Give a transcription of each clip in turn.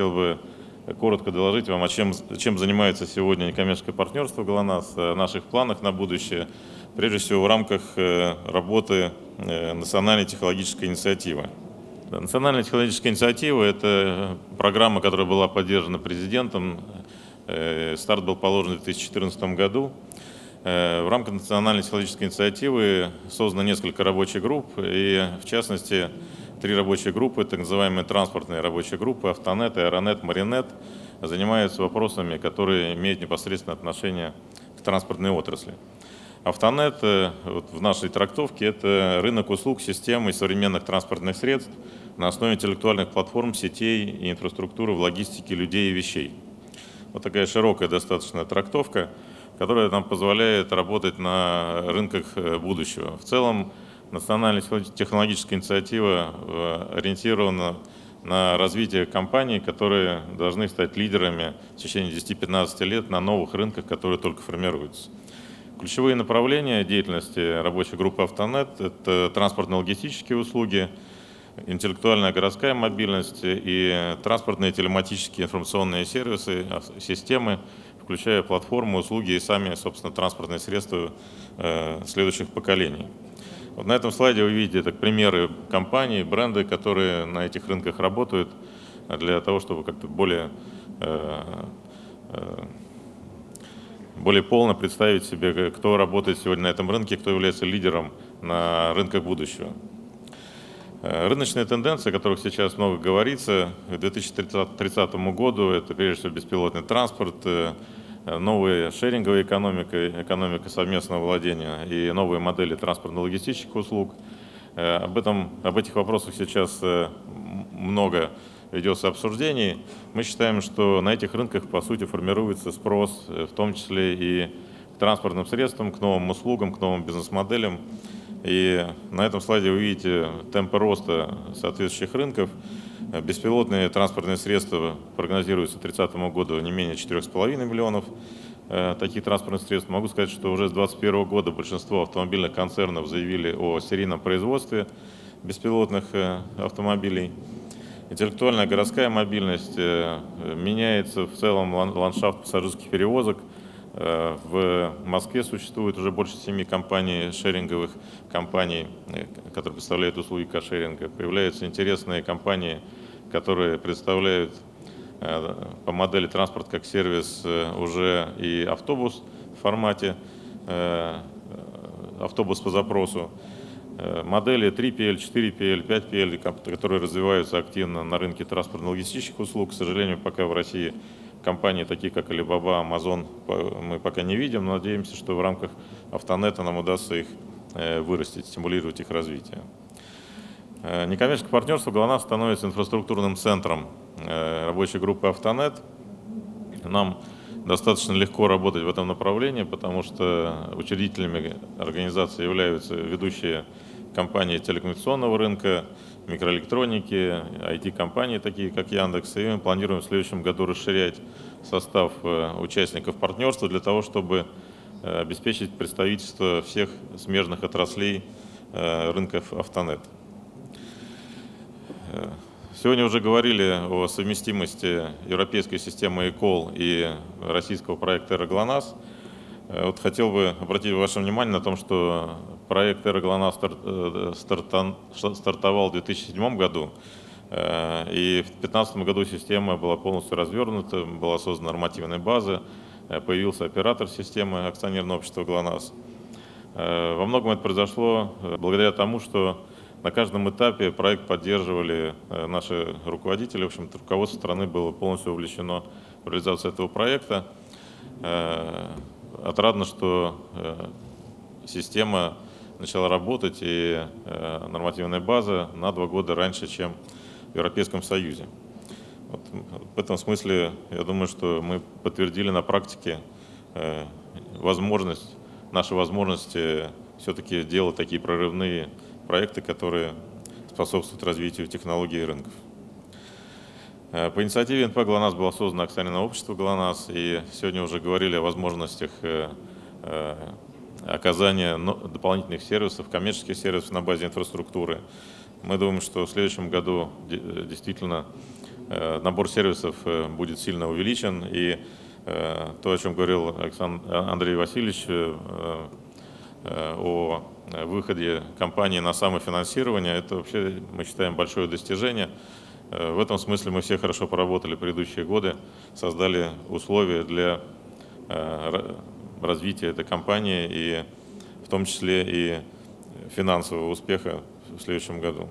хотел бы коротко доложить вам, о чем, чем занимается сегодня некоммерческое партнерство ГЛОНАСС, о наших планах на будущее, прежде всего в рамках э, работы э, национальной технологической инициативы. Национальная технологическая инициатива – это программа, которая была поддержана президентом. Э, старт был положен в 2014 году. В рамках национальной технологической инициативы создано несколько рабочих групп, и в частности три рабочие группы, так называемые транспортные рабочие группы, Автонет, Аэронет, Маринет, занимаются вопросами, которые имеют непосредственное отношение к транспортной отрасли. Автонет э, в нашей трактовке – это рынок услуг, систем и современных транспортных средств на основе интеллектуальных платформ, сетей и инфраструктуры в логистике людей и вещей. Вот такая широкая достаточно трактовка, которая нам позволяет работать на рынках э, будущего. В целом, национальная технологическая инициатива э, ориентирована на развитие компаний, которые должны стать лидерами в течение 10-15 лет на новых рынках, которые только формируются. Ключевые направления деятельности рабочей группы «Автонет» — это транспортно-логистические услуги, интеллектуальная городская мобильность и транспортные телематические информационные сервисы, а, системы, включая платформы, услуги и сами, собственно, транспортные средства э, следующих поколений. Вот на этом слайде вы видите так, примеры компаний, бренды, которые на этих рынках работают для того, чтобы как-то более э, э, более полно представить себе, кто работает сегодня на этом рынке, кто является лидером на рынках будущего. Э, рыночные тенденции, о которых сейчас много говорится, к 2030 году это прежде всего беспилотный транспорт, э, новая шеринговая экономика, экономика совместного владения и новые модели транспортно-логистических услуг. Э, об, этом, об этих вопросах сейчас много ведется обсуждений, мы считаем, что на этих рынках, по сути, формируется спрос, э, в том числе и к транспортным средствам, к новым услугам, к новым бизнес-моделям. И на этом слайде вы видите темпы роста соответствующих рынков. Беспилотные транспортные средства прогнозируются к 2030 году не менее 4,5 миллионов э, таких транспортных средств. Могу сказать, что уже с 2021 года большинство автомобильных концернов заявили о серийном производстве беспилотных э, автомобилей. Интеллектуальная городская мобильность э, меняется в целом ландшафт пассажирских перевозок. Э, в Москве существует уже больше семи компаний, шеринговых компаний, э, которые представляют услуги кошеринга. Появляются интересные компании, которые представляют по модели транспорт как сервис уже и автобус в формате автобус по запросу. Э, модели 3PL, 4PL, 5PL, которые развиваются активно на рынке транспортно-логистических услуг. К сожалению, пока в России компании, такие как Alibaba, Amazon, мы пока не видим, но надеемся, что в рамках Автонета нам удастся их э, вырастить, стимулировать их развитие. Э, некоммерческое партнерство ГЛОНАСС становится инфраструктурным центром рабочей группы Автонет. Нам достаточно легко работать в этом направлении, потому что учредителями организации являются ведущие компании телекоммуникационного рынка, микроэлектроники, IT-компании, такие как Яндекс. И мы планируем в следующем году расширять состав э, участников партнерства для того, чтобы э, обеспечить представительство всех смежных отраслей э, рынков Автонет. Сегодня уже говорили о совместимости европейской системы ECOL и российского проекта «Эроглонас». Вот хотел бы обратить ваше внимание на том, что проект «Эроглонас» э, стартовал в 2007 году, э, и в 2015 году система была полностью развернута, была создана нормативная база, э, появился оператор системы акционерного общества «ГЛОНАСС». Во многом это произошло благодаря тому, что на каждом этапе проект поддерживали наши руководители. В общем-то, руководство страны было полностью увлечено в реализацию этого проекта. Отрадно, что система начала работать и нормативная база на два года раньше, чем в Европейском Союзе. Вот в этом смысле я думаю, что мы подтвердили на практике возможность, наши возможности все-таки делать такие прорывные проекты, которые способствуют развитию технологий и рынков. Э, по инициативе НП «ГЛОНАСС» было создано акционерное общество «ГЛОНАСС», и сегодня уже говорили о возможностях э, э, оказания дополнительных сервисов, коммерческих сервисов на базе инфраструктуры. Мы думаем, что в следующем году действительно набор сервисов будет сильно увеличен. И то, о чем говорил Андрей Васильевич, о выходе компании на самофинансирование, это вообще, мы считаем, большое достижение. В этом смысле мы все хорошо поработали предыдущие годы, создали условия для развития этой компании и в том числе и финансового успеха в следующем году.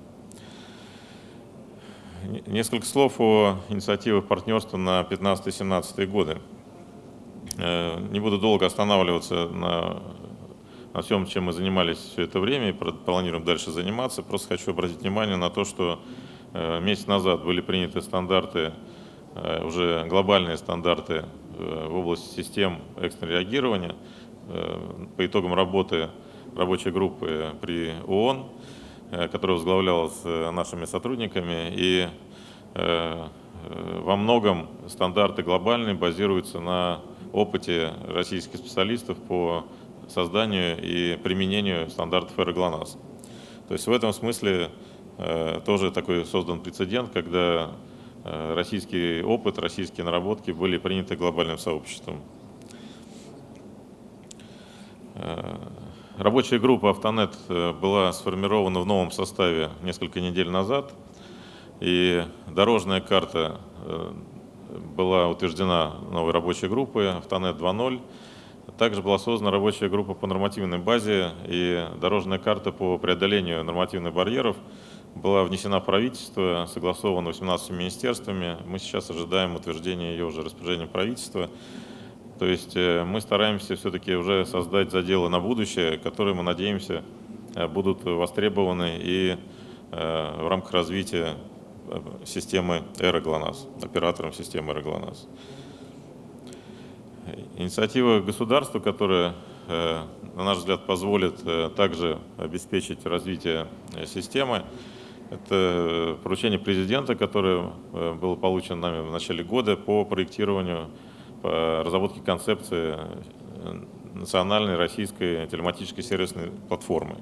Несколько слов о инициативах партнерства на 15-17 годы. Э, не буду долго останавливаться на, на всем, чем мы занимались все это время и планируем дальше заниматься. Просто хочу обратить внимание на то, что э, месяц назад были приняты стандарты, э, уже глобальные стандарты в области систем экстренного реагирования по итогам работы рабочей группы при ООН, э, которая возглавлялась э, нашими сотрудниками. И э, во многом стандарты глобальные базируются на опыте российских специалистов по созданию и применению стандартов ЭРОГЛОНАСС. То есть в этом смысле тоже такой создан прецедент, когда российский опыт, российские наработки были приняты глобальным сообществом. Рабочая группа «Автонет» э, была сформирована в новом составе несколько недель назад, и дорожная карта э, была утверждена новой рабочей группой «Автонет 2.0». Также была создана рабочая группа по нормативной базе, и дорожная карта по преодолению нормативных барьеров была внесена в правительство, согласована 18 министерствами. Мы сейчас ожидаем утверждения ее уже распоряжением правительства. То есть э, мы стараемся все-таки уже создать заделы на будущее, которые, мы надеемся, э, будут востребованы и э, в рамках развития системы Эра ГЛОНАСС, оператором системы Эра ГЛОНАСС. Инициатива государства, которая, на наш взгляд, позволит также обеспечить развитие системы, это поручение президента, которое было получено нами в начале года по проектированию по разработке концепции э, национальной российской телематической сервисной платформы.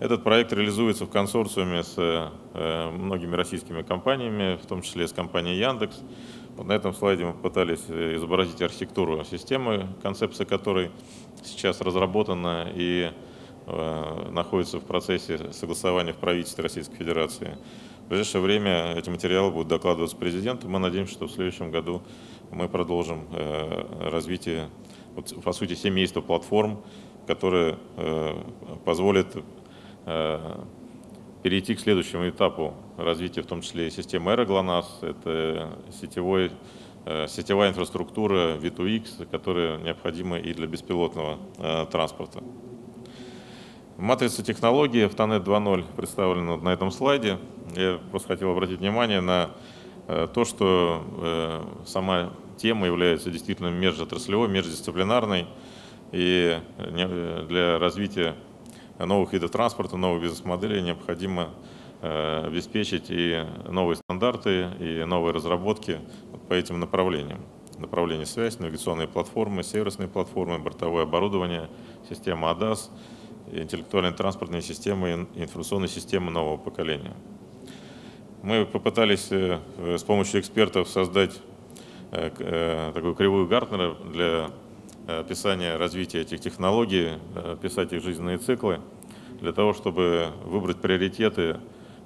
Этот проект реализуется в консорциуме с э, многими российскими компаниями, в том числе с компанией Яндекс. Вот на этом слайде мы пытались изобразить архитектуру системы, концепция которой сейчас разработана и э, находится в процессе согласования в правительстве Российской Федерации. В ближайшее время эти материалы будут докладываться президенту. Мы надеемся, что в следующем году мы продолжим э, развитие, вот, по сути, семейства платформ, которые э, позволят э, перейти к следующему этапу развития, в том числе и системы ЭРО Это сетевой, сетевая инфраструктура V2X, которая необходима и для беспилотного транспорта. Матрица технологий Автонет 2.0 представлена на этом слайде. Я просто хотел обратить внимание на Э, то, что э, сама тема является действительно межотраслевой, междисциплинарной, и для развития новых видов транспорта, новых бизнес-моделей необходимо э, обеспечить и новые стандарты, и новые разработки по этим направлениям. Направление связь, навигационные платформы, сервисные платформы, бортовое оборудование, система ADAS, интеллектуальные транспортные системы и информационные системы нового поколения. Мы попытались э, с помощью экспертов создать э, э, такую кривую Гартнера для описания развития этих технологий, описать их жизненные циклы, для того, чтобы выбрать приоритеты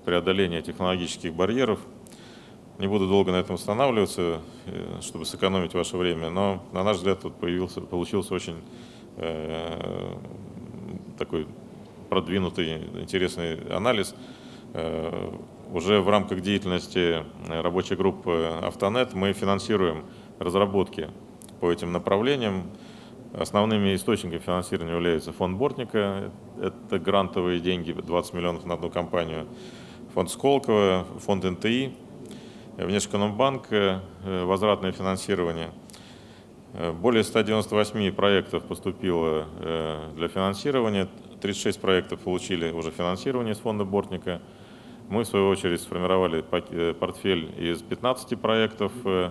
преодоления технологических барьеров. Не буду долго на этом останавливаться, чтобы сэкономить ваше время, но, на наш взгляд, тут появился, получился очень э, такой продвинутый, интересный анализ. Э, уже в рамках деятельности э, рабочей группы «Автонет» мы финансируем разработки по этим направлениям. Основными источниками финансирования является фонд Бортника, это грантовые деньги, 20 миллионов на одну компанию, фонд Сколково, фонд НТИ, Внешэкономбанк, э, возвратное финансирование. Более 198 проектов поступило для финансирования, 36 проектов получили уже финансирование из фонда Бортника – мы, в свою очередь, сформировали э, портфель из 15 проектов э,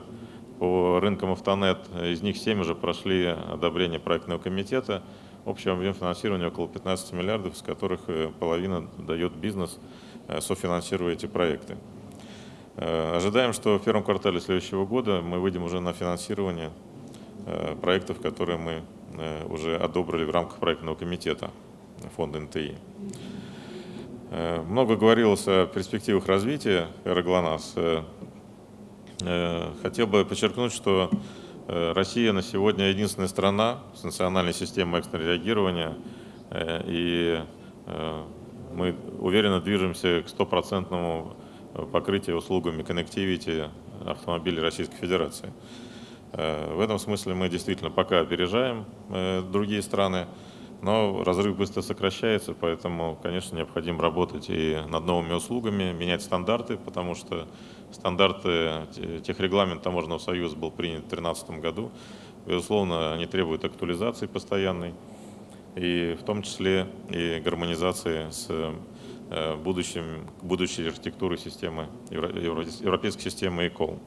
по рынкам Автонет. Из них 7 уже прошли одобрение проектного комитета. Общий объем финансирования около 15 миллиардов, из которых э, половина дает бизнес, софинансируя эти проекты. Э, ожидаем, что в первом квартале следующего года мы выйдем уже на финансирование э, проектов, которые мы э, уже одобрили в рамках проектного комитета фонда НТИ. Много говорилось о перспективах развития «Аэроглонасс». Хотел бы подчеркнуть, что Россия на сегодня единственная страна с национальной системой экстренного реагирования, и мы уверенно движемся к стопроцентному покрытия услугами connectivity автомобилей Российской Федерации. Э, в этом смысле мы действительно пока опережаем э, другие страны, но разрыв быстро сокращается, поэтому, конечно, необходимо работать и над новыми услугами, менять стандарты, потому что стандарты техрегламент Таможенного союза был принят в 2013 году. Безусловно, они требуют актуализации постоянной, и в том числе и гармонизации с Э, будущим, будущей архитектуры системы, европейской системы ECOL.